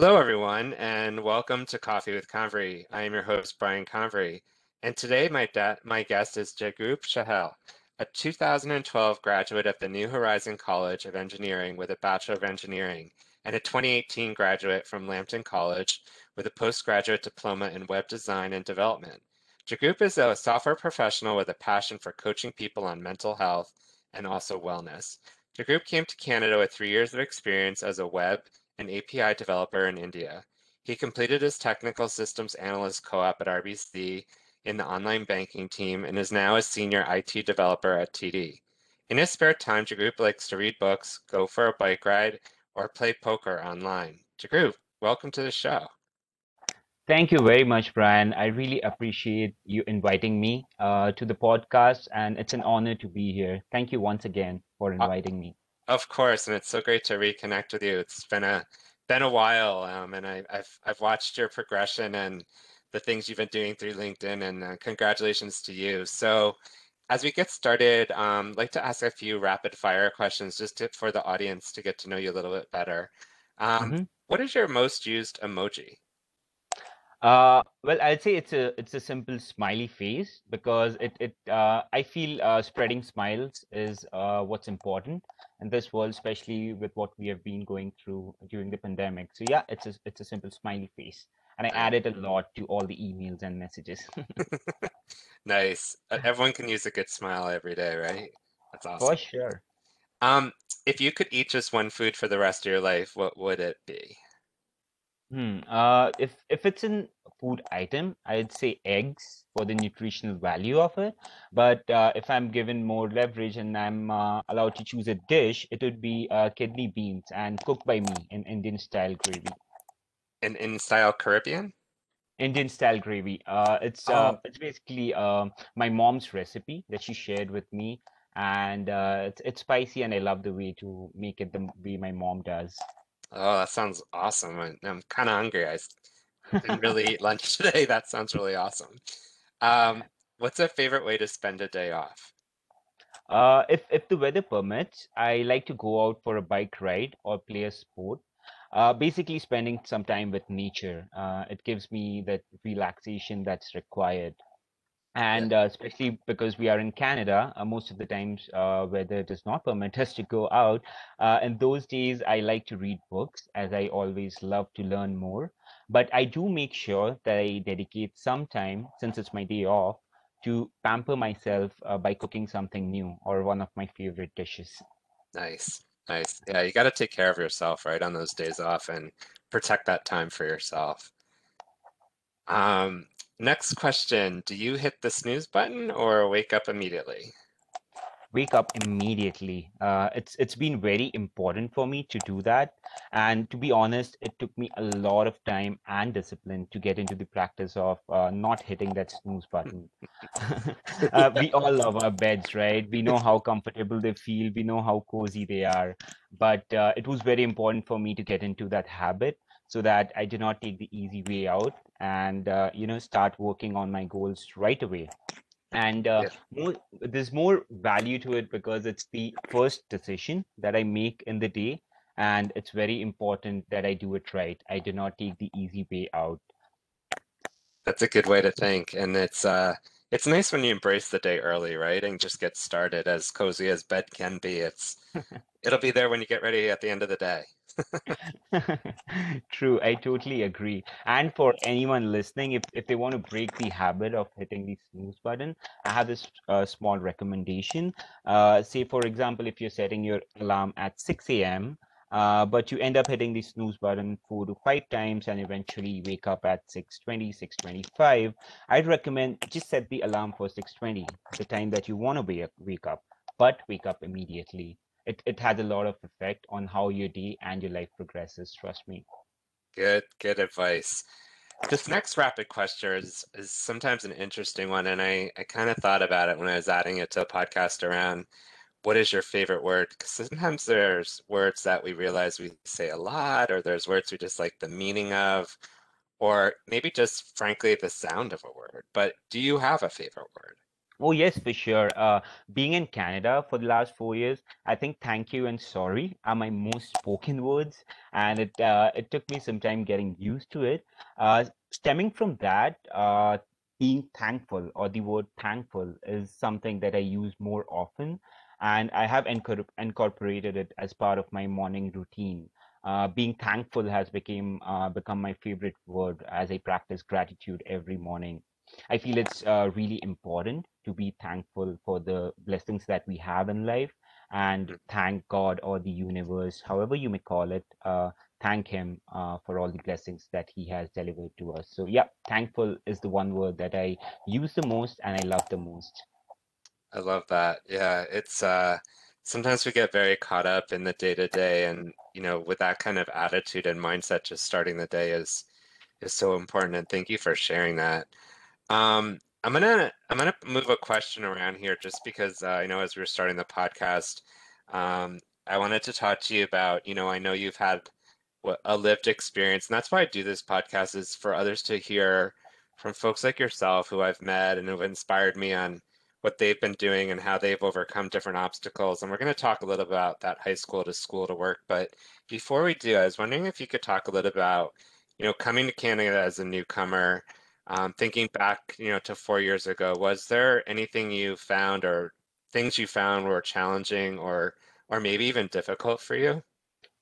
Hello, everyone, and welcome to Coffee with Convery. I am your host, Brian Convery, and today my, my guest is Jagrup Chahal, a 2012 graduate of the New Horizon College of Engineering with a Bachelor of Engineering, and a 2018 graduate from Lambton College with a postgraduate diploma in web design and development. Jagrup is a software professional with a passion for coaching people on mental health and also wellness. Jagrup came to Canada with three years of experience as a web and API developer in India. He completed his technical systems analyst co-op at RBC in the online banking team and is now a senior IT developer at TD. In his spare time, Jagrup likes to read books, go for a bike ride, or play poker online. Jagrup, welcome to the show. Thank you very much, Brian. I really appreciate you inviting me uh, to the podcast, and it's an honor to be here. Thank you once again for inviting me. Of course, and it's so great to reconnect with you. It's been a been a while, um, and I, have I've watched your progression and the things you've been doing through LinkedIn, and uh, congratulations to you. So, as we get started, um, I'd like to ask a few rapid fire questions just to, for the audience to get to know you a little bit better. Um, mm-hmm. what is your most used emoji? Uh, well, I'd say it's a it's a simple smiley face because it it uh, I feel uh, spreading smiles is uh, what's important in this world, especially with what we have been going through during the pandemic. So yeah, it's a it's a simple smiley face, and I add it a lot to all the emails and messages. nice. Everyone can use a good smile every day, right? That's awesome. For sure. Um, if you could eat just one food for the rest of your life, what would it be? Hmm. Uh, if if it's an food item, I'd say eggs for the nutritional value of it. But uh, if I'm given more leverage and I'm uh, allowed to choose a dish, it would be uh, kidney beans and cooked by me in Indian style gravy. In in style Caribbean? Indian style gravy. Uh, it's uh, oh. it's basically uh, my mom's recipe that she shared with me, and uh, it's it's spicy, and I love the way to make it the way my mom does. Oh, that sounds awesome. I, I'm kind of hungry. I didn't really eat lunch today. That sounds really awesome. Um, what's a favorite way to spend a day off? Uh, if if the weather permits, I like to go out for a bike ride or play a sport. Uh, basically, spending some time with nature. Uh, it gives me that relaxation that's required and uh, especially because we are in Canada, uh, most of the times uh, weather does not permit us to go out. Uh, in those days, I like to read books as I always love to learn more. But I do make sure that I dedicate some time, since it's my day off, to pamper myself uh, by cooking something new or one of my favorite dishes. Nice, nice. Yeah, you got to take care of yourself, right, on those days off and protect that time for yourself. Um, Next question. Do you hit the snooze button or wake up immediately? Wake up immediately. Uh, it's it's been very important for me to do that. And to be honest, it took me a lot of time and discipline to get into the practice of uh, not hitting that snooze button. uh, we all love our beds, right? We know how comfortable they feel. We know how cozy they are. But uh, it was very important for me to get into that habit so that I do not take the easy way out and uh, you know start working on my goals right away. And uh, yeah. more, there's more value to it because it's the first decision that i make in the day and it's very important that i do it right. I do not take the easy way out. That's a good way to think and it's uh it's nice when you embrace the day early right and just get started as cozy as bed can be it's it'll be there when you get ready at the end of the day True, I totally agree. And for anyone listening, if, if they want to break the habit of hitting the snooze button, I have this uh, small recommendation. Uh, say, for example, if you're setting your alarm at 6 a.m., uh, but you end up hitting the snooze button four to five times and eventually wake up at 6.20, 6.25, I'd recommend just set the alarm for 6.20, the time that you want to wake, up, but wake up immediately. It, it has a lot of effect on how your day and your life progresses trust me. Good good advice. This next rapid question is, is sometimes an interesting one and i, I kind of thought about it when i was adding it to a podcast around what is your favorite word because sometimes there's words that we realize we say a lot or there's words we just like the meaning of or maybe just frankly the sound of a word but do you have a favorite word Oh, yes, for sure. Uh, being in Canada for the last four years, I think thank you and sorry are my most spoken words, and it uh, it took me some time getting used to it. Uh, stemming from that, uh, being thankful or the word thankful is something that I use more often, and I have incor incorporated it as part of my morning routine. Uh, being thankful has become uh, become my favorite word as I practice gratitude every morning. I feel it's uh, really important to be thankful for the blessings that we have in life and thank God or the universe, however you may call it, uh, thank Him uh, for all the blessings that He has delivered to us. So, yeah, thankful is the one word that I use the most and I love the most. I love that. Yeah, it's uh, sometimes we get very caught up in the day to day, and you know, with that kind of attitude and mindset, just starting the day is is so important. And thank you for sharing that. Um, I'm gonna I'm gonna move a question around here just because uh, I know as we are starting the podcast, um, I wanted to talk to you about you know I know you've had a lived experience, and that's why I do this podcast is for others to hear from folks like yourself who I've met and who've inspired me on what they've been doing and how they've overcome different obstacles. And we're going to talk a little about that high school to school to work. But before we do, I was wondering if you could talk a little about you know coming to Canada as a newcomer um, thinking back, you know, to four years ago, was there anything you found or things you found were challenging or or maybe even difficult for you?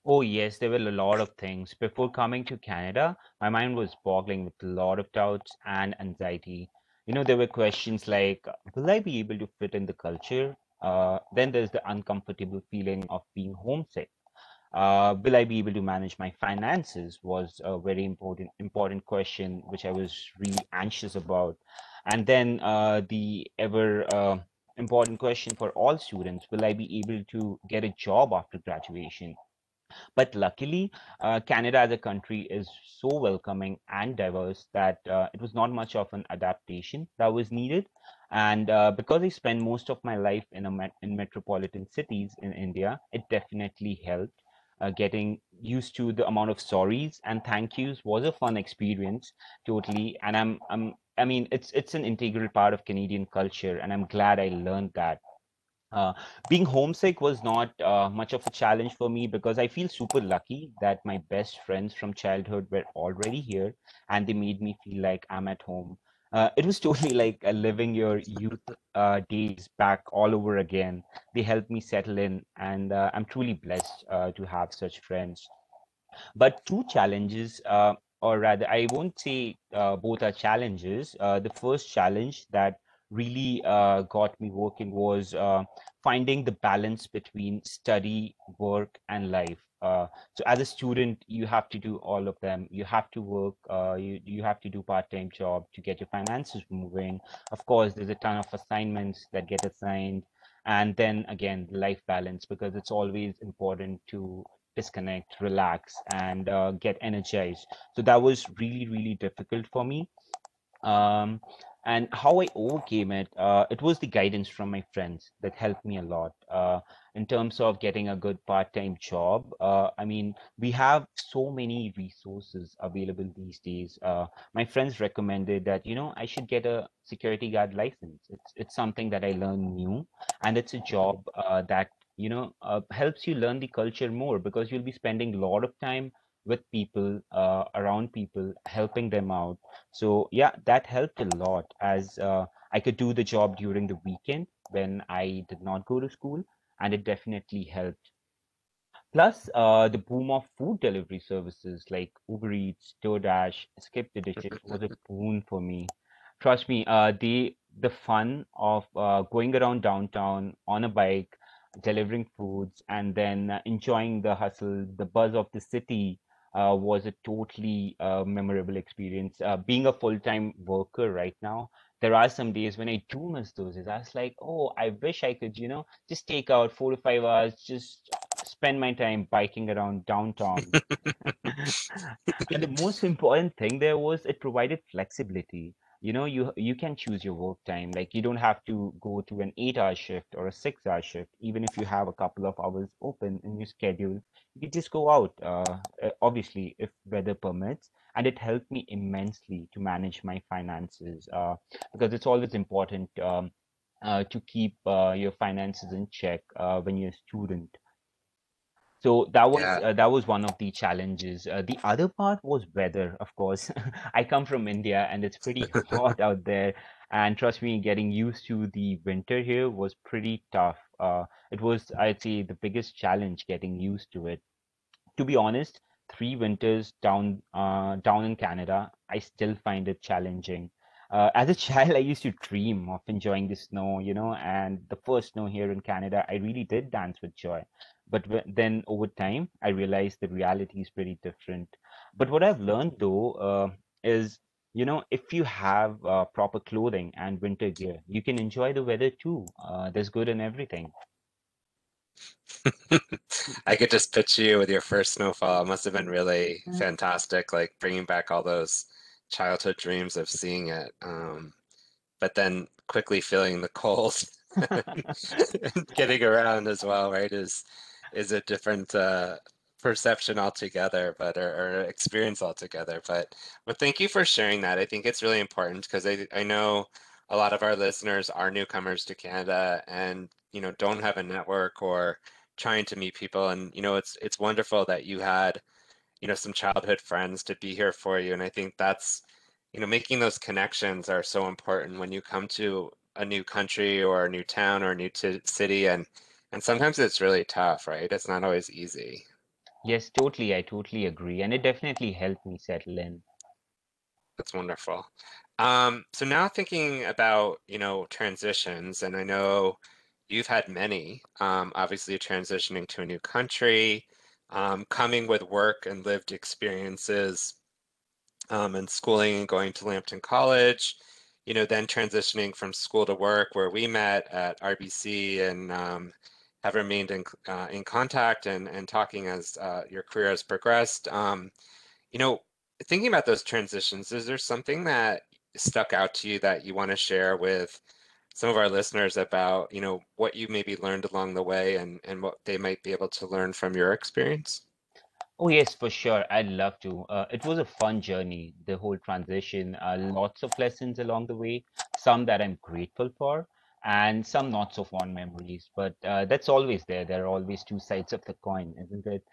Oh, yes, there were a lot of things. Before coming to Canada, my mind was boggling with a lot of doubts and anxiety. You know, there were questions like, will I be able to fit in the culture? Uh, then there's the uncomfortable feeling of being homesick uh, will I be able to manage my finances was a very important important question, which I was really anxious about. And then uh, the ever uh, important question for all students: Will I be able to get a job after graduation? But luckily, uh, Canada as a country is so welcoming and diverse that uh, it was not much of an adaptation that was needed. And uh, because I spent most of my life in a in metropolitan cities in India, it definitely helped uh, getting used to the amount of sorries and thank yous was a fun experience totally and i'm i'm i mean it's it's an integral part of canadian culture and i'm glad i learned that uh, being homesick was not uh, much of a challenge for me because I feel super lucky that my best friends from childhood were already here and they made me feel like I'm at home uh, it was totally like uh, living your youth uh, days back all over again. They helped me settle in, and I'm truly blessed to have such friends. But two challenges, or rather, I won't say both are challenges. the first challenge that really got me working was finding the balance between study, work, and life. Uh, so as a student, you have to do all of them. You have to work. Uh, you you have to do part-time job to get your finances moving. Of course, there's a ton of assignments that get assigned, and then again, life balance because it's always important to disconnect, relax, and uh, get energized. So that was really really difficult for me. Um, and how I overcame it, uh, it was the guidance from my friends that helped me a lot. Uh, in terms of getting a good part-time job, uh, I mean, we have so many resources available these days. Uh, my friends recommended that, you know, I should get a security guard license. It's, it's something that I learned new, and it's a job uh, that, you know, uh, helps you learn the culture more because you'll be spending a lot of time with people uh, around people helping them out. So yeah that helped a lot as uh, i could do the job during the weekend when i did not go to school and it definitely helped. Plus uh, the boom of food delivery services like uber eats doordash skip the dishes was a boon for me. Trust me uh, the the fun of uh, going around downtown on a bike delivering foods and then enjoying the hustle the buzz of the city uh, was a totally uh, memorable experience. Uh, being a full-time worker right now, there are some days when I do miss those days. I was like, oh, I wish I could, you know, just take out four to five hours, just spend my time biking around downtown. and the most important thing there was it provided flexibility you know you you can choose your work time. Like you don't have to go to an eight hour shift or a six hour shift. Even if you have a couple of hours open in your schedule you just go out uh, uh, obviously if weather permits. And it helped me immensely to manage my finances uh, because it's always important um, uh, to keep uh, your finances in check uh, when you're a student. So that was Yeah. uh, that was one of the challenges. Uh, the other part was weather, of course. I come from India and it's pretty hot out there. And trust me, getting used to the winter here was pretty tough. Uh, it was, I'd say, the biggest challenge getting used to it to be honest, three winters down uh, down in Canada, I still find it challenging. Uh, as a child, I used to dream of enjoying the snow, you know, and the first snow here in Canada, I really did dance with joy. But then over time, I realized the reality is pretty different. But what I've learned though, uh, is, you know, if you have uh, proper clothing and winter gear, you can enjoy the weather too. Uh, there's good in everything. I could just picture you with your first snowfall. It must have been really Mm. fantastic, like bringing back all those childhood dreams of seeing it. Um, but then quickly feeling the cold and getting around as well, right, is is a different uh, perception altogether, but or, or experience altogether. But but thank you for sharing that. I think it's really important because I I know a lot of our listeners are newcomers to Canada and you know don't have a network or trying to meet people and you know it's it's wonderful that you had you know some childhood friends to be here for you and I think that's you know making those connections are so important when you come to a new country or a new town or a new t city and and sometimes it's really tough right it's not always easy Yes, totally. I totally agree. And it definitely helped me settle in. that's wonderful um so now thinking about you know transitions and I know you've had many um obviously transitioning to a new country um, coming with work and lived experiences um, and schooling and going to Lambton College, you know, then transitioning from school to work where we met at RBC and um, have remained in, uh, in contact and, and talking as uh, your career has progressed. Um, you know, thinking about those transitions, is there something that stuck out to you that you want to share with some of our listeners about, you know, what you maybe learned along the way and, and what they might be able to learn from your experience? Oh, yes, for sure. I'd love to. Uh, it was a fun journey, the whole transition. Uh, lots of lessons along the way, some that I'm grateful for, and some not so fond memories. But uh, that's always there. There are always two sides of the coin, isn't it?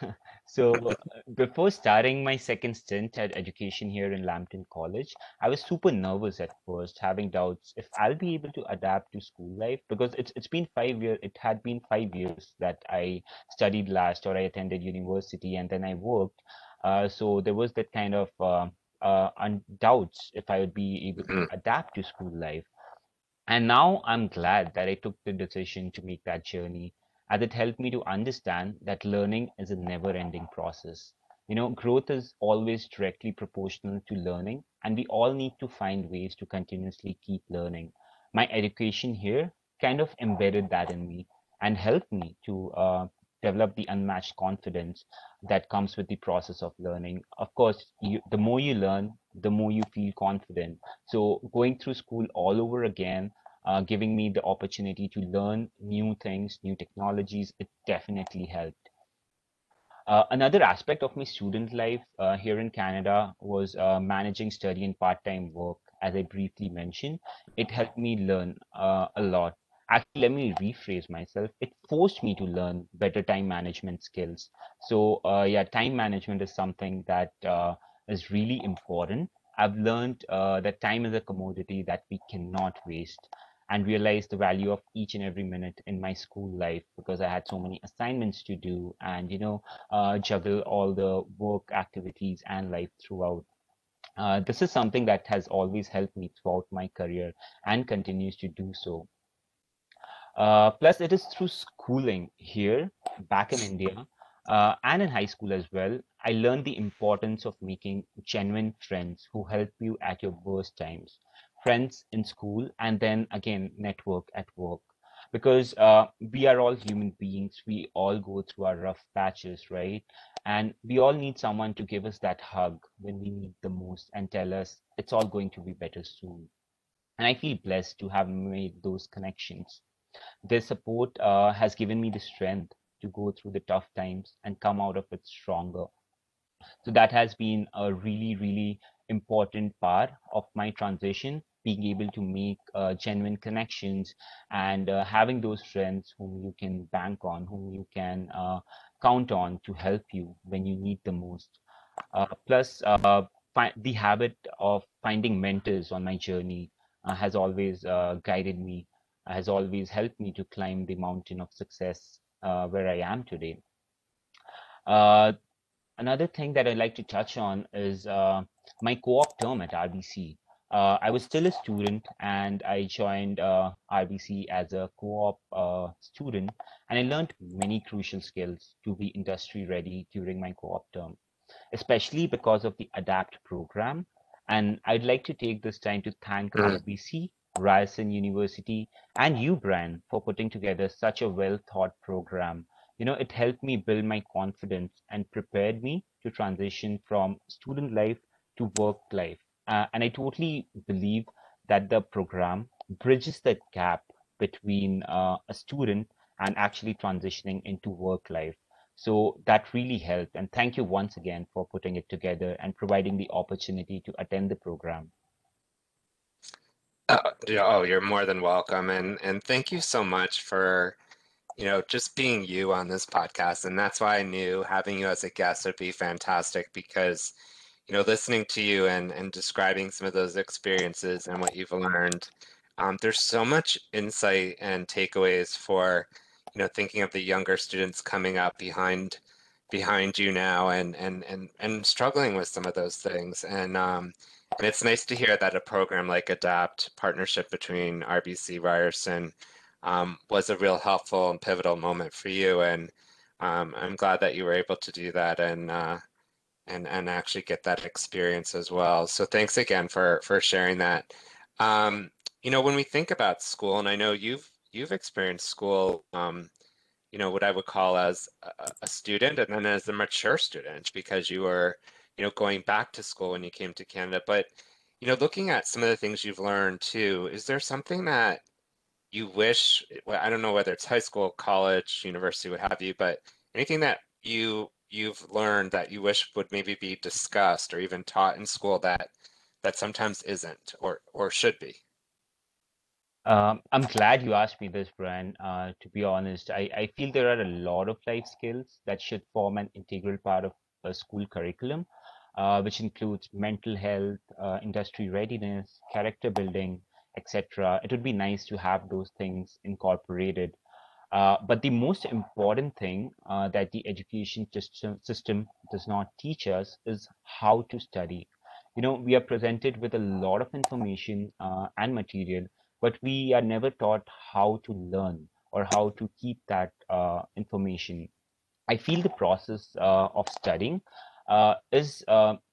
So, before starting my second stint at education here in Lambton College, I was super nervous at first, having doubts if I'll be able to adapt to school life because it's it's been five years. It had been five years that I studied last, or I attended university, and then I worked. Uh, so there was that kind of uh, uh, doubts if I would be able to Mhm. adapt to school life. And now I'm glad that I took the decision to make that journey, as it helped me to understand that learning is a never-ending process. You know, growth is always directly proportional to learning, and we all need to find ways to continuously keep learning. My education here kind of embedded that in me and helped me to uh, develop the unmatched confidence that comes with the process of learning. Of course, you, the more you learn, the more you feel confident. So going through school all over again uh, giving me the opportunity to learn new things, new technologies. It definitely helped. Uh, another aspect of my student life uh, here in Canada was uh, managing study and part-time work. As I briefly mentioned, it helped me learn uh, a lot. Actually, let me rephrase myself. It forced me to learn better time management skills. So, uh, yeah, time management is something that uh, is really important. I've learned uh, that time is a commodity that we cannot waste and realized the value of each and every minute in my school life because I had so many assignments to do and, you know, uh, juggle all the work activities and life throughout. Uh, this is something that has always helped me throughout my career and continues to do so. Uh, plus, it is through schooling here, back in India, uh, and in high school as well. I learned the importance of making genuine friends who help you at your worst times. Friends in school, and then again, network at work. Because uh, we are all human beings, we all go through our rough patches, right? And we all need someone to give us that hug when we need the most and tell us it's all going to be better soon. And I feel blessed to have made those connections. Their support uh, has given me the strength to go through the tough times and come out of it stronger. So that has been a really, really important part of my transition. being able to make uh, genuine connections and uh, having those friends whom you can bank on, whom you can uh, count on to help you when you need the most. Uh, plus, uh, the habit of finding mentors on my journey uh, has always guided me, has always helped me to climb the mountain of success where I am today. another thing that I'd like to touch on is my co-op term at RBC. Uh, I was still a student and I joined uh, RBC as a co-op uh, student and I learned many crucial skills to be industry ready during my co-op term, especially because of the ADAPT program. And I'd like to take this time to thank mm. RBC, Ryerson University, and you, Brian, for putting together such a well thought program. You know, it helped me build my confidence and prepared me to transition from student life to work life. Uh, and I totally believe that the program bridges that gap between uh, a student and actually transitioning into work life. So that really helped. And thank you once again for putting it together and providing the opportunity to attend the program. Uh, oh, you're more than welcome. And, and thank you so much for, you know, just being you on this podcast. And that's why I knew having you as a guest would be fantastic because you know, listening to you and, and describing some of those experiences and what you've learned, um, there's so much insight and takeaways for, you know, thinking of the younger students coming up behind behind you now and and and and struggling with some of those things. And um, and it's nice to hear that a program like Adapt partnership between RBC Ryerson um, was a real helpful and pivotal moment for you. And um, I'm glad that you were able to do that. And uh, and and actually get that experience as well. So thanks again for for sharing that. Um, you know, when we think about school, and I know you've you've experienced school, um, you know, what I would call as a, a, student, and then as a mature student, because you were, you know, going back to school when you came to Canada. But you know, looking at some of the things you've learned too, is there something that you wish? Well, I don't know whether it's high school, college, university, what have you, but anything that you you've learned that you wish would maybe be discussed or even taught in school that that sometimes isn't or or should be? Um, I'm glad you asked me this, Brian. Uh, to be honest, I, I feel there are a lot of life skills that should form an integral part of a school curriculum, uh, which includes mental health, uh, industry readiness, character building, etc. It would be nice to have those things incorporated uh, but the most important thing uh, that the education system does not teach us is how to study. You know, we are presented with a lot of information uh, and material, but we are never taught how to learn or how to keep that uh, information. I feel the process of studying is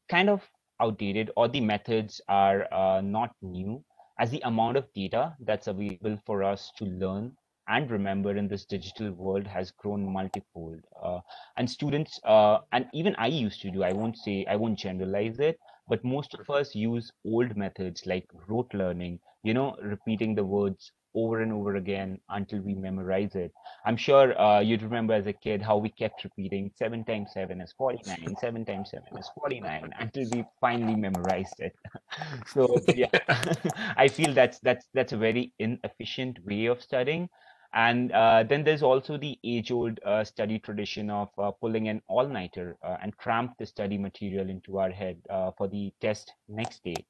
kind of outdated or the methods are not new as the amount of data that's available for us to learn and remember in this digital world has grown multifold. Uh, and students, uh, and even I used to do, I won't say, I won't generalize it, but most of us use old methods like rote learning, you know, repeating the words over and over again until we memorize it. I'm sure uh, you'd remember as a kid how we kept repeating seven times seven is 49, seven times seven is 49 until we finally memorized it. so yeah, I feel that's that's that's a very inefficient way of studying. And uh, then there's also the age-old uh, study tradition of uh, pulling an all-nighter uh, and cramp the study material into our head uh, for the test next day.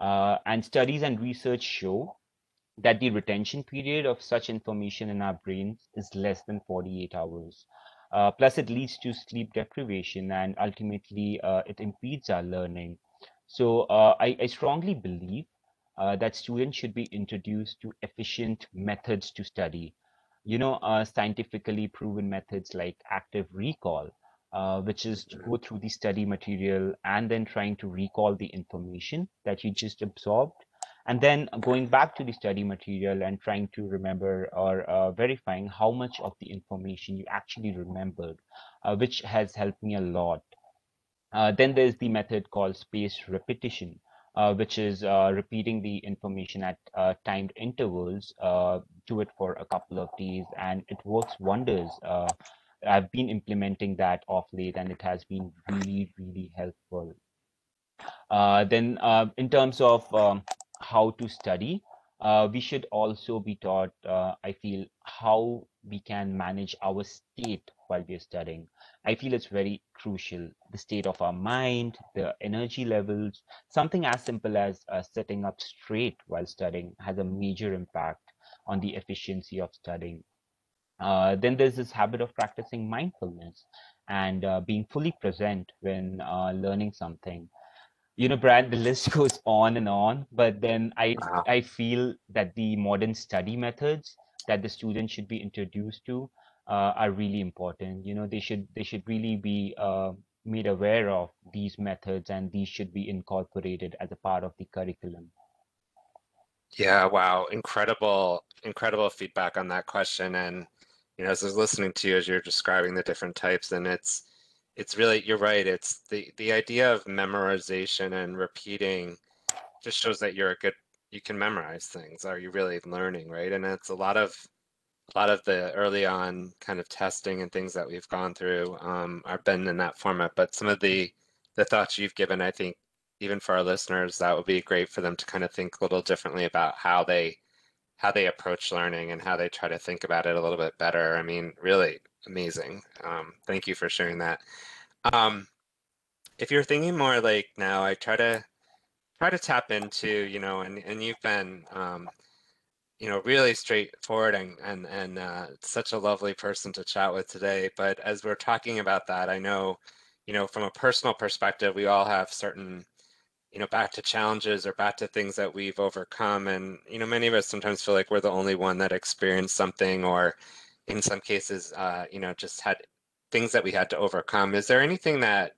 And studies and research show that the retention period of such information in our brains is less than 48 hours. plus, it leads to sleep deprivation and ultimately it impedes our learning. So I, I strongly believe uh, that students should be introduced to efficient methods to study you know, uh, scientifically proven methods like active recall, uh, which is to go through the study material and then trying to recall the information that you just absorbed. And then going back to the study material and trying to remember or uh, verifying how much of the information you actually remembered, uh, which has helped me a lot. Uh, then there's the method called spaced repetition, uh, which is uh, repeating the information at uh, timed intervals. Do it for a couple of days, and it works wonders. I've been implementing that off late, and it has been really, really helpful. Then, in terms of um, how to study, uh, we should also be taught, uh, I feel, how we can manage our state while we're studying. I feel it's very crucial. The state of our mind, the energy levels, something as simple as uh, sitting up straight while studying has a major impact on the efficiency of studying. Uh, then there's this habit of practicing mindfulness and uh, being fully present when uh, learning something you know brad the list goes on and on but then i Wow. i feel that the modern study methods that the students should be introduced to uh, are really important you know they should they should really be uh, made aware of these methods and these should be incorporated as a part of the curriculum Yeah, wow. Incredible, incredible feedback on that question. And, you know, as I was listening to you as you're describing the different types, and it's it's really, you're right. It's the the idea of memorization and repeating just shows that you're a good, you can memorize things. Are you really learning, right? And it's a lot of a lot of the early on kind of testing and things that we've gone through um, are been in that format. But some of the the thoughts you've given, I think, even for our listeners, that would be great for them to kind of think a little differently about how they how they approach learning and how they try to think about it a little bit better. I mean, really amazing. Um, thank you for sharing that. Um, if you're thinking more like now, I try to try to tap into, you know, and and you've been um, you know, really straightforward and and and uh, such a lovely person to chat with today. But as we're talking about that, I know, you know, from a personal perspective, we all have certain, you know, back to challenges or back to things that we've overcome, and you know, many of us sometimes feel like we're the only one that experienced something, or in some cases, uh, you know, just had things that we had to overcome. Is there anything that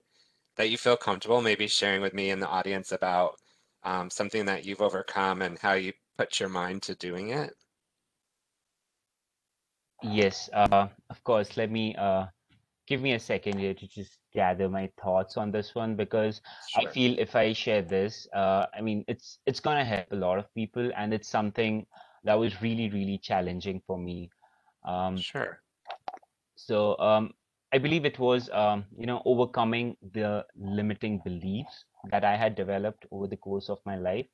that you feel comfortable maybe sharing with me in the audience about um, something that you've overcome and how you put your mind to doing it? yes uh, of course let me uh, give me a second here to just gather my thoughts on this one because I feel if I share this, uh, I mean, it's it's gonna help a lot of people, and it's something that was really, really challenging for me. Um, Sure. so um, I believe it was, um, you know, overcoming the limiting beliefs that I had developed over the course of my life.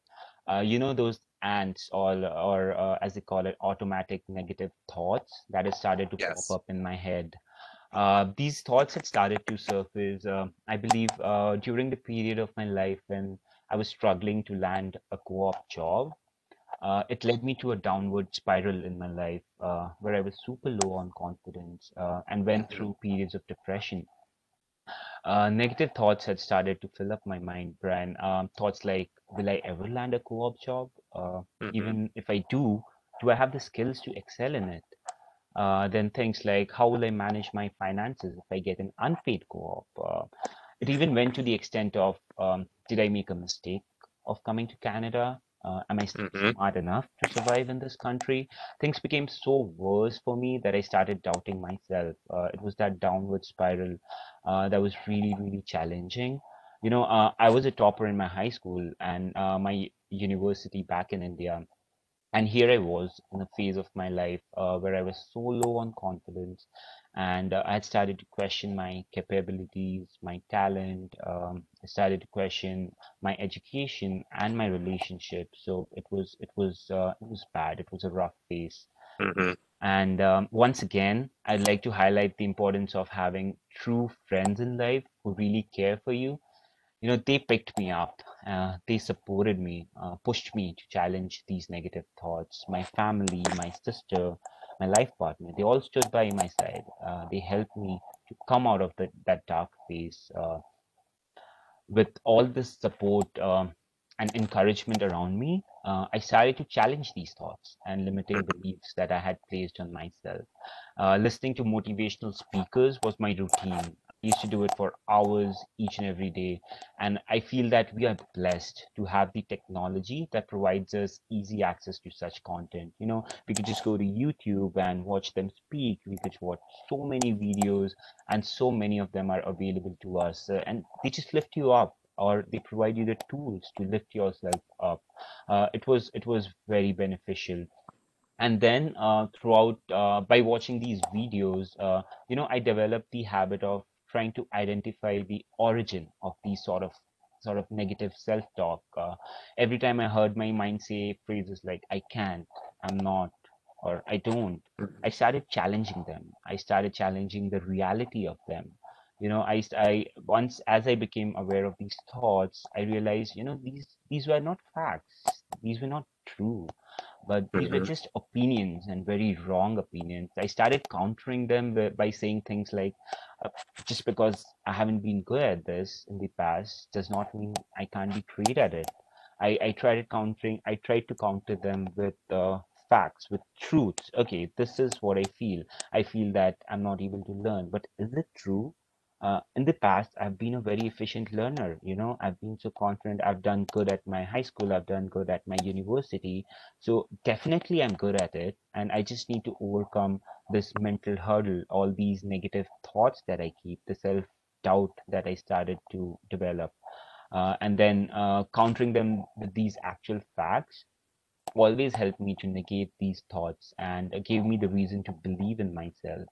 Uh, you know, those ants or, or uh, as they call it, automatic negative thoughts that had started to pop up in my head. Uh, these thoughts had started to surface, uh, I believe, uh, during the period of my life when I was struggling to land a co-op job. Uh, it led me to a downward spiral in my life uh, where I was super low on confidence uh, and went through periods of depression. Uh, negative thoughts had started to fill up my mind, Brian. Um, thoughts like, will I ever land a co-op job? Uh, hmm even if I do, do I have the skills to excel in it? Uh, then things like how will I manage my finances if I get an unpaid co-op? Uh, it even went to the extent of um, did I make a mistake of coming to Canada? Uh, am I still hmm smart enough to survive in this country? Things became so worse for me that I started doubting myself. Uh, it was that downward spiral uh, that was really, really challenging. You know, uh, I was a topper in my high school and uh, my university back in India and here I was in a phase of my life uh, where I was so low on confidence, and uh, I had started to question my capabilities, my talent. Um, I started to question my education and my relationship. So it was it was uh, it was bad. It was a rough phase. hmm And um, once again, I'd like to highlight the importance of having true friends in life who really care for you you know they picked me up uh, they supported me uh, pushed me to challenge these negative thoughts my family my sister my life partner they all stood by my side uh, they helped me to come out of the, that dark phase uh, with all this support um, and encouragement around me, uh, I started to challenge these thoughts and limiting beliefs that I had placed on myself. Uh, listening to motivational speakers was my routine. Used to do it for hours each and every day. And I feel that we are blessed to have the technology that provides us easy access to such content. You know, we could just go to YouTube and watch them speak. We could watch so many videos and so many of them are available to us uh, and they just lift you up or they provide you the tools to lift yourself up uh, it was it was very beneficial and then uh, throughout uh, by watching these videos uh, you know i developed the habit of trying to identify the origin of these sort of sort of negative self-talk. Uh, every time I heard my mind say phrases like "I can't," "I'm not," or "I don't,". I started challenging them. I started challenging the reality of them. You know, I, I once as I became aware of these thoughts, I realized, you know, these these were not facts. These were not true but these were hmm just opinions and very wrong opinions. I started countering them by, by saying things like, uh, just because I haven't been good at this in the past does not mean I can't be great at it. I, I tried countering, I tried to counter them with uh, facts, with truths. Okay, this is what I feel. I feel that I'm not able to learn, but is it true? Uh, in the past, I've been a very efficient learner. You know, I've been so confident. I've done good at my high school. I've done good at my university. So definitely I'm good at it. And I just need to overcome this mental hurdle, all these negative thoughts that I keep, the self doubt that I started to develop. Uh, and then uh, countering them with these actual facts always helped me to negate these thoughts and gave me the reason to believe in myself.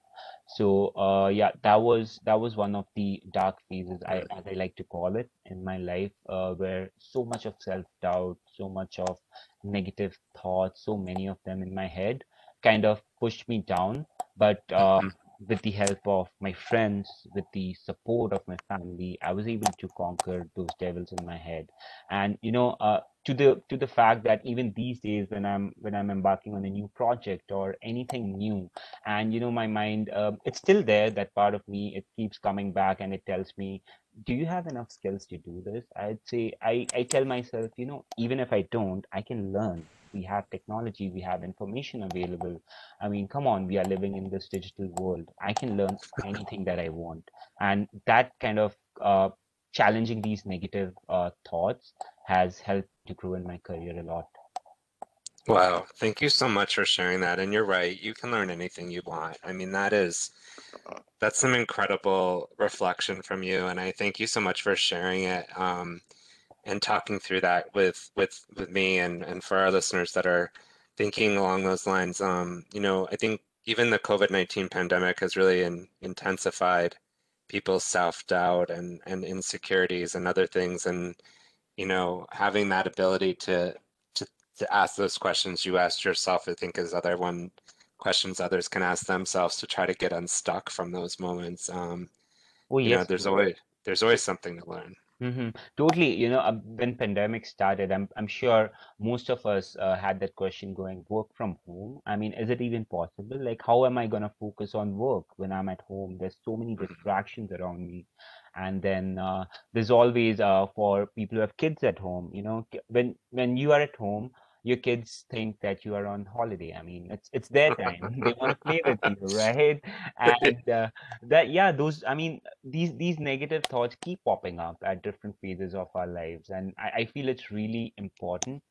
So uh yeah that was that was one of the dark phases i as i like to call it in my life uh, where so much of self-doubt so much of negative thoughts so many of them in my head kind of pushed me down. But hmm with the help of my friends with the support of my family i was able to conquer those devils in my head. And you know uh to the to the fact that even these days when i'm when i'm embarking on a new project or anything new and you know my mind um, it's still there that part of me it keeps coming back and it tells me do you have enough skills to do this? I'd say i i tell myself you know even if i don't i can learn we have technology we have information available. I mean come on we are living in this digital world. I can learn anything that i want. And that kind of uh, challenging these negative uh, thoughts has helped to grow in my career a lot. Wow, thank you so much for sharing that. And you're right, you can learn anything you want. I mean, that is that's some incredible reflection from you, and I thank you so much for sharing it. Um, and talking through that with with with me and and for our listeners that are thinking along those lines. Um, you know, I think even the COVID-19 pandemic has really in, intensified people's self-doubt and and insecurities and other things, and you know, having that ability to to to ask those questions you asked yourself, I think is other one questions others can ask themselves to try to get unstuck from those moments. Um, Oh you know, there's always there's always something to learn. Hmm Totally. You know, uh, when pandemic started, I'm I'm sure most of us uh, had that question going, work from home. I mean, is it even possible? Like, how am I gonna focus on work when I'm at home? There's so many distractions around me. And then uh, there's always uh, for people who have kids at home, you know, ki- when when you are at home, your kids think that you are on holiday. I mean, it's it's their time. They want to play with you, right? And uh, that yeah, those I mean these these negative thoughts keep popping up at different phases of our lives and I, I feel it's really important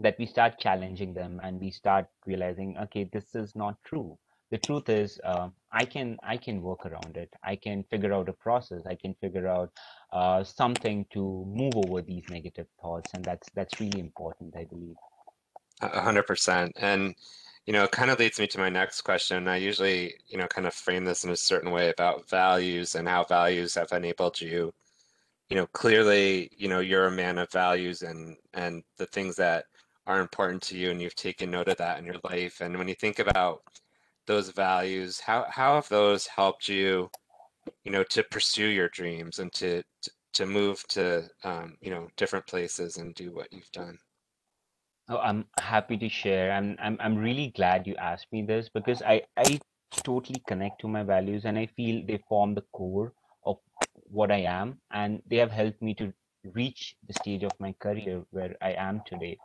that we start challenging them and we start realizing okay this is not true the truth is uh, i can i can work around it i can figure out a process i can figure out uh, something to move over these negative thoughts and that's that's really important i believe hundred percent. And, you know, it kind of leads me to my next question. I usually, you know, kind of frame this in a certain way about values and how values have enabled you. You know, clearly, you know, you're a man of values and and the things that are important to you, and you've taken note of that in your life. And when you think about those values, how how have those helped you, you know, to pursue your dreams and to to, move to um, you know, different places and do what you've done? Oh, I'm happy to share. I'm I'm I'm really glad you asked me this because I I totally connect to my values and I feel they form the core of what I am and they have helped me to reach the stage of my career where I am today.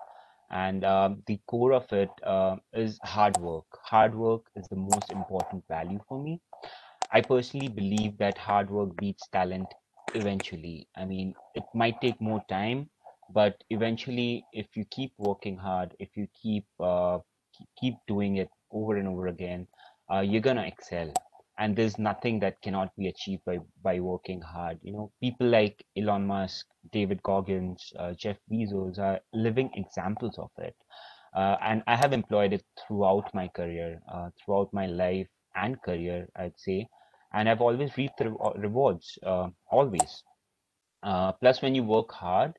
And um, the core of it uh, is hard work. Hard work is the most important value for me. I personally believe that hard work beats talent eventually. I mean, it might take more time, but eventually, if you keep working hard, if you keep uh, keep doing it over and over again, uh, you're gonna excel. And there's nothing that cannot be achieved by by working hard. You know, people like Elon Musk, David Goggins, uh, Jeff Bezos are living examples of it. Uh, and I have employed it throughout my career, uh, throughout my life and career, I'd say and I've always reaped rewards, uh, always. Uh, plus, when you work hard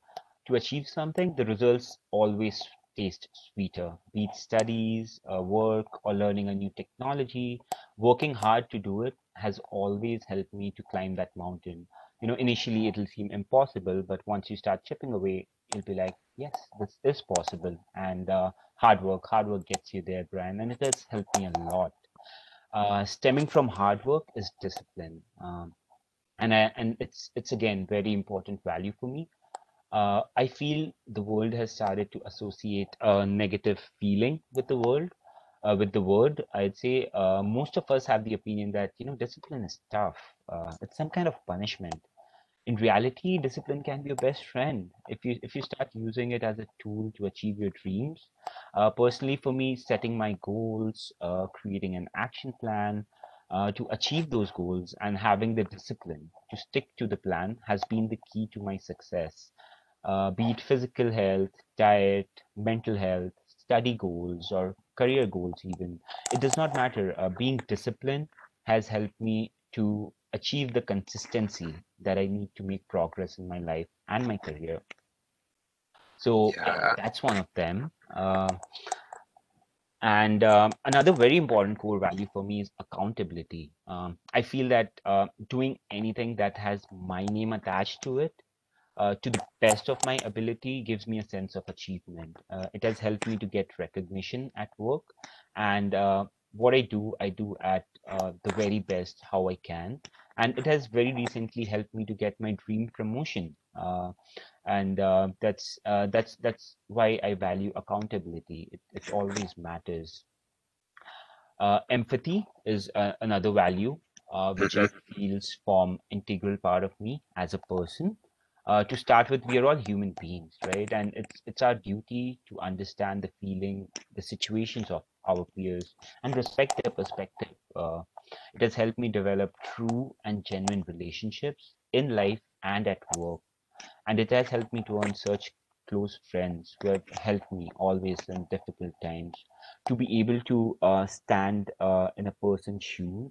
to achieve something, the results always taste sweeter. Be it studies, uh, work, or learning a new technology, working hard to do it has always helped me to climb that mountain. You know, initially it'll seem impossible, but once you start chipping away, you'll be like, yes, this is possible. And uh, hard work, hard work gets you there, Brian, and it has helped me a lot. Uh, stemming from hard work is discipline. Um, and I, and it's it's again very important value for me uh, I feel the world has started to associate a negative feeling with the world, uh, with the word. I'd say uh, most of us have the opinion that you know discipline is tough. Uh, it's some kind of punishment. In reality, discipline can be your best friend if you if you start using it as a tool to achieve your dreams. Uh, personally, for me, setting my goals, uh, creating an action plan. to achieve those goals and having the discipline to stick to the plan has been the key to my success uh, be it physical health, diet, mental health, study goals, or career goals, even. It does not matter. Uh, being disciplined has helped me to achieve the consistency that I need to make progress in my life and my career. So yeah. that's one of them. Uh, and um, another very important core value for me is accountability. Um, I feel that uh, doing anything that has my name attached to it uh, to the best of my ability gives me a sense of achievement. Uh, it has helped me to get recognition at work. And uh, what I do, I do at uh, the very best how I can. And it has very recently helped me to get my dream promotion. Uh, and uh, that's that's that's why I value accountability. It, it always matters. empathy is another value which I mm-hmm. feels form integral part of me as a person uh, to start with, we are all human beings, right? And it's it's our duty to understand the feeling, the situations of our peers, and respect their perspective. Uh, it has helped me develop true and genuine relationships in life and at work, and it has helped me to earn such close friends who have helped me always in difficult times to be able to uh, stand uh, in a person's shoes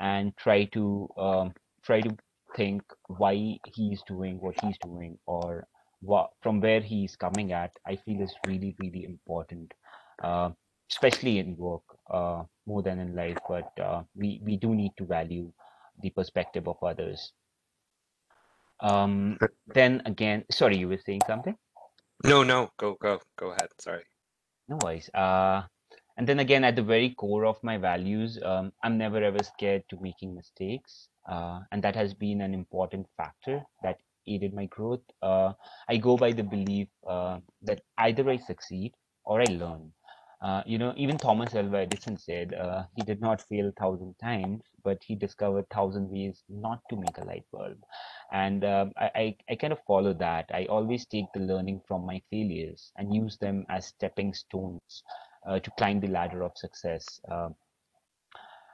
and try to um, try to think why he's doing what he's doing or what from where he's coming at i feel is really really important uh, especially in work uh, more than in life. But uh, we we do need to value the perspective of others. Um, then again sorry you were saying something? No no go go go ahead sorry. No worries. Uh, and then again at the very core of my values um, i'm never ever scared to making mistakes uh, and that has been an important factor that aided my growth. Uh, I go by the belief uh, that either I succeed or I learn. Uh, you know, even Thomas Alva Edison said uh, he did not fail a thousand times, but he discovered thousand ways not to make a light bulb. And um, I, I, I, kind of follow that. I always take the learning from my failures and use them as stepping stones uh, to climb the ladder of success.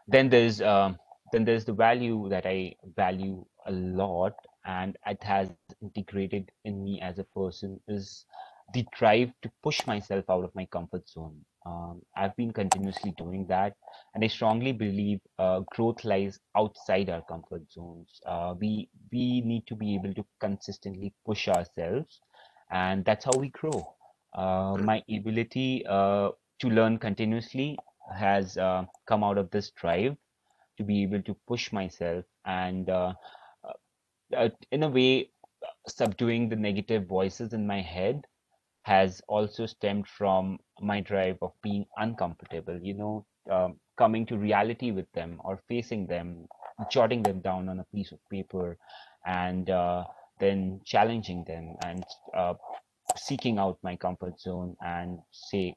Then there's um, then there's the value that I value a lot and it has integrated in me as a person is the drive to push myself out of my comfort zone. Um, I've been continuously doing that, and I strongly believe uh, growth lies outside our comfort zones. Uh, we we need to be able to consistently push ourselves, and that's how we grow. Uh, my ability uh, to learn continuously has uh, come out of this drive to be able to push myself and uh, uh, in a way subduing the negative voices in my head has also stemmed from my drive of being uncomfortable you know um, coming to reality with them or facing them jotting them down on a piece of paper and uh, then challenging them and uh, seeking out my comfort zone and say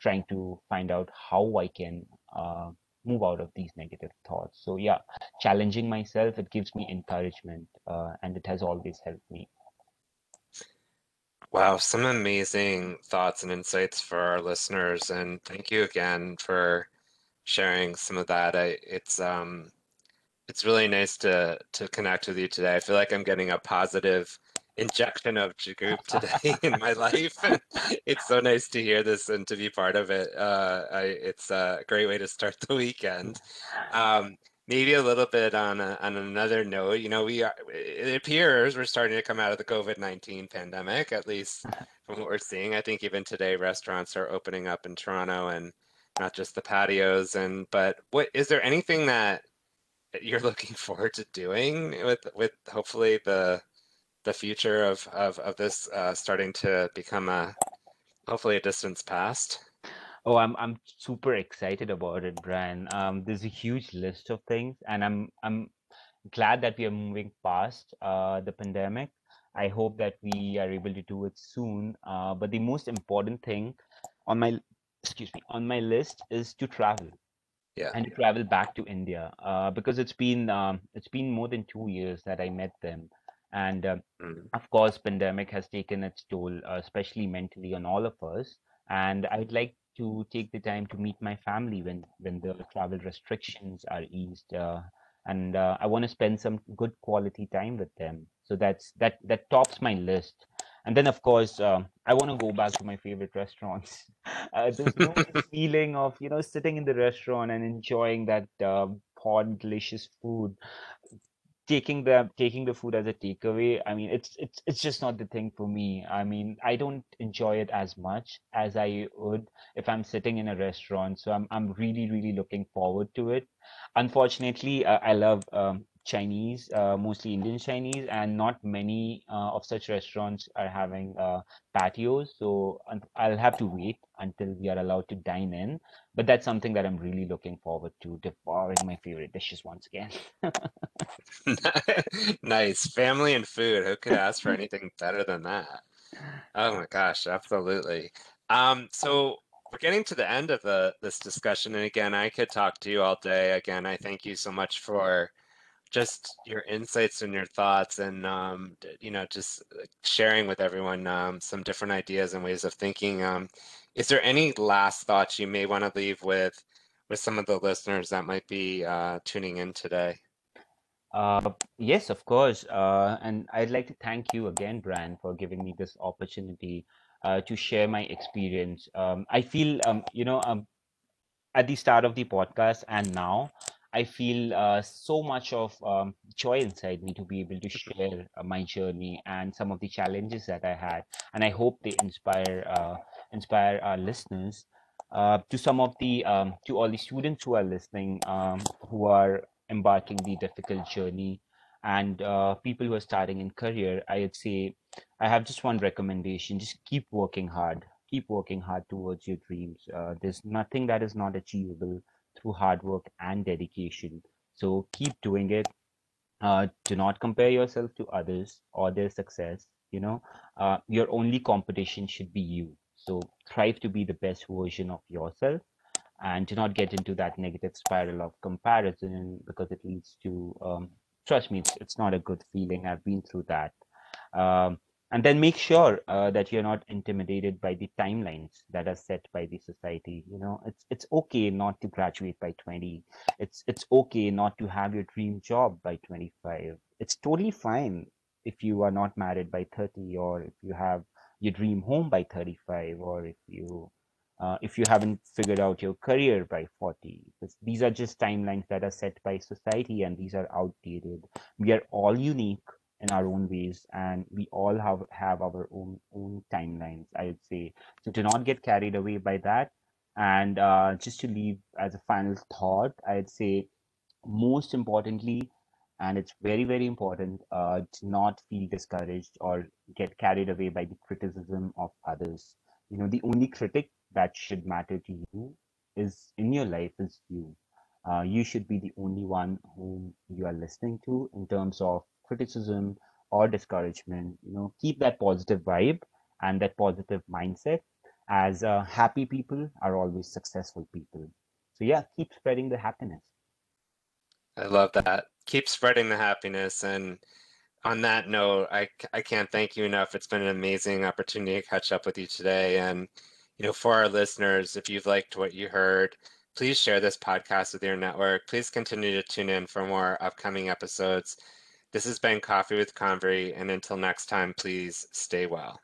trying to find out how i can uh, move out of these negative thoughts. So yeah challenging myself it gives me encouragement uh, and it has always helped me. Wow some amazing thoughts and insights for our listeners and thank you again for sharing some of that. I, it's um it's really nice to to connect with you today. I feel like i'm getting a positive injection of Jagoop today in my life. it's so nice to hear this and to be part of it. Uh, I, it's a great way to start the weekend. Um, maybe a little bit on a, on another note, you know, we are it appears we're starting to come out of the COVID nineteen pandemic, at least from what we're seeing. I think even today restaurants are opening up in Toronto and not just the patios. And but what is there anything that you're looking forward to doing with with hopefully the the future of of, of this uh, starting to become a hopefully a distance past? Oh, I'm I'm super excited about it, Brian. Um, there's a huge list of things, and I'm I'm glad that we are moving past uh, the pandemic. I hope that we are able to do it soon. Uh, but the most important thing on my excuse me on my list is to travel Yeah. and to travel back to India uh, because it's been um, it's been more than two years that I met them, and um, Mm. of course, pandemic has taken its toll, uh, especially mentally on all of us. And I'd like to take the time to meet my family when when the travel restrictions are eased, uh, and uh, I want to spend some good quality time with them. So that's that that tops my list. And then, of course, um, I want to go back to my favorite restaurants. Uh, there's no feeling of you know sitting in the restaurant and enjoying that uh, hot, delicious food taking the taking the food as a takeaway i mean it's it's it's just not the thing for me. I mean i don't enjoy it as much as i would if i'm sitting in a restaurant. So i'm i'm really really looking forward to it. Unfortunately uh, i love um, chinese uh, mostly indian chinese and not many uh, of such restaurants are having uh, patios so i'll have to wait until we are allowed to dine in but that's something that i'm really looking forward to devouring my favorite dishes once again Nice. Family and food. Who could ask for anything better than that? Oh my gosh, absolutely. Um, so we're getting to the end of the this discussion, and again, I could talk to you all day. Again, I thank you so much for just your insights and your thoughts, and um, you know, just uh, sharing with everyone um, some different ideas and ways of thinking. Um, is there any last thoughts you may want to leave with with some of the listeners that might be uh, tuning in today? Uh, yes, of course. Uh, and I'd like to thank you again, Brian, for giving me this opportunity uh, to share my experience. Um, I feel, um, you know, um, at the start of the podcast and now, I feel uh, so much of um, joy inside me to be able to share uh, my journey and some of the challenges that I had. And I hope they inspire uh, inspire our listeners. Uh, to some of the um, to all the students who are listening, um, who are embarking the difficult journey, and uh, people who are starting in career, I would say I have just one recommendation: just keep working hard. Keep working hard towards your dreams. Uh, there's nothing that is not achievable through hard work and dedication. So keep doing it. Uh, do not compare yourself to others or their success. You know, uh, your only competition should be you. So strive to be the best version of yourself and do not get into that negative spiral of comparison because it leads to, um, trust me, it's, it's not a good feeling. I've been through that. Um, and then make sure uh, that you're not intimidated by the timelines that are set by the society. You know, it's it's okay not to graduate by 20. It's it's okay not to have your dream job by 25. It's totally fine if you are not married by 30 or if you have your dream home by 35 or if you uh, if you haven't figured out your career by 40 This- these are just timelines that are set by society and these are outdated we are all unique in our own ways and we all have have our own own timelines i would say. So to not get carried away by that. And uh, just to leave as a final thought i'd say most importantly and it's very very important uh, to not feel discouraged or get carried away by the criticism of others. You know the only critic that should matter to you is in your life is you. Uh, you should be the only one whom you are listening to in terms of criticism or discouragement you know keep that positive vibe and that positive mindset as uh, happy people are always successful people so yeah keep spreading the happiness I love that. Keep spreading the happiness. And on that note, i i can't thank you enough. It's been an amazing opportunity to catch up with you today. And, you know, for our listeners, if you've liked what you heard, please share this podcast with your network. Please continue to tune in for more upcoming episodes. This has been Coffee with Convery. And until next time, please stay well.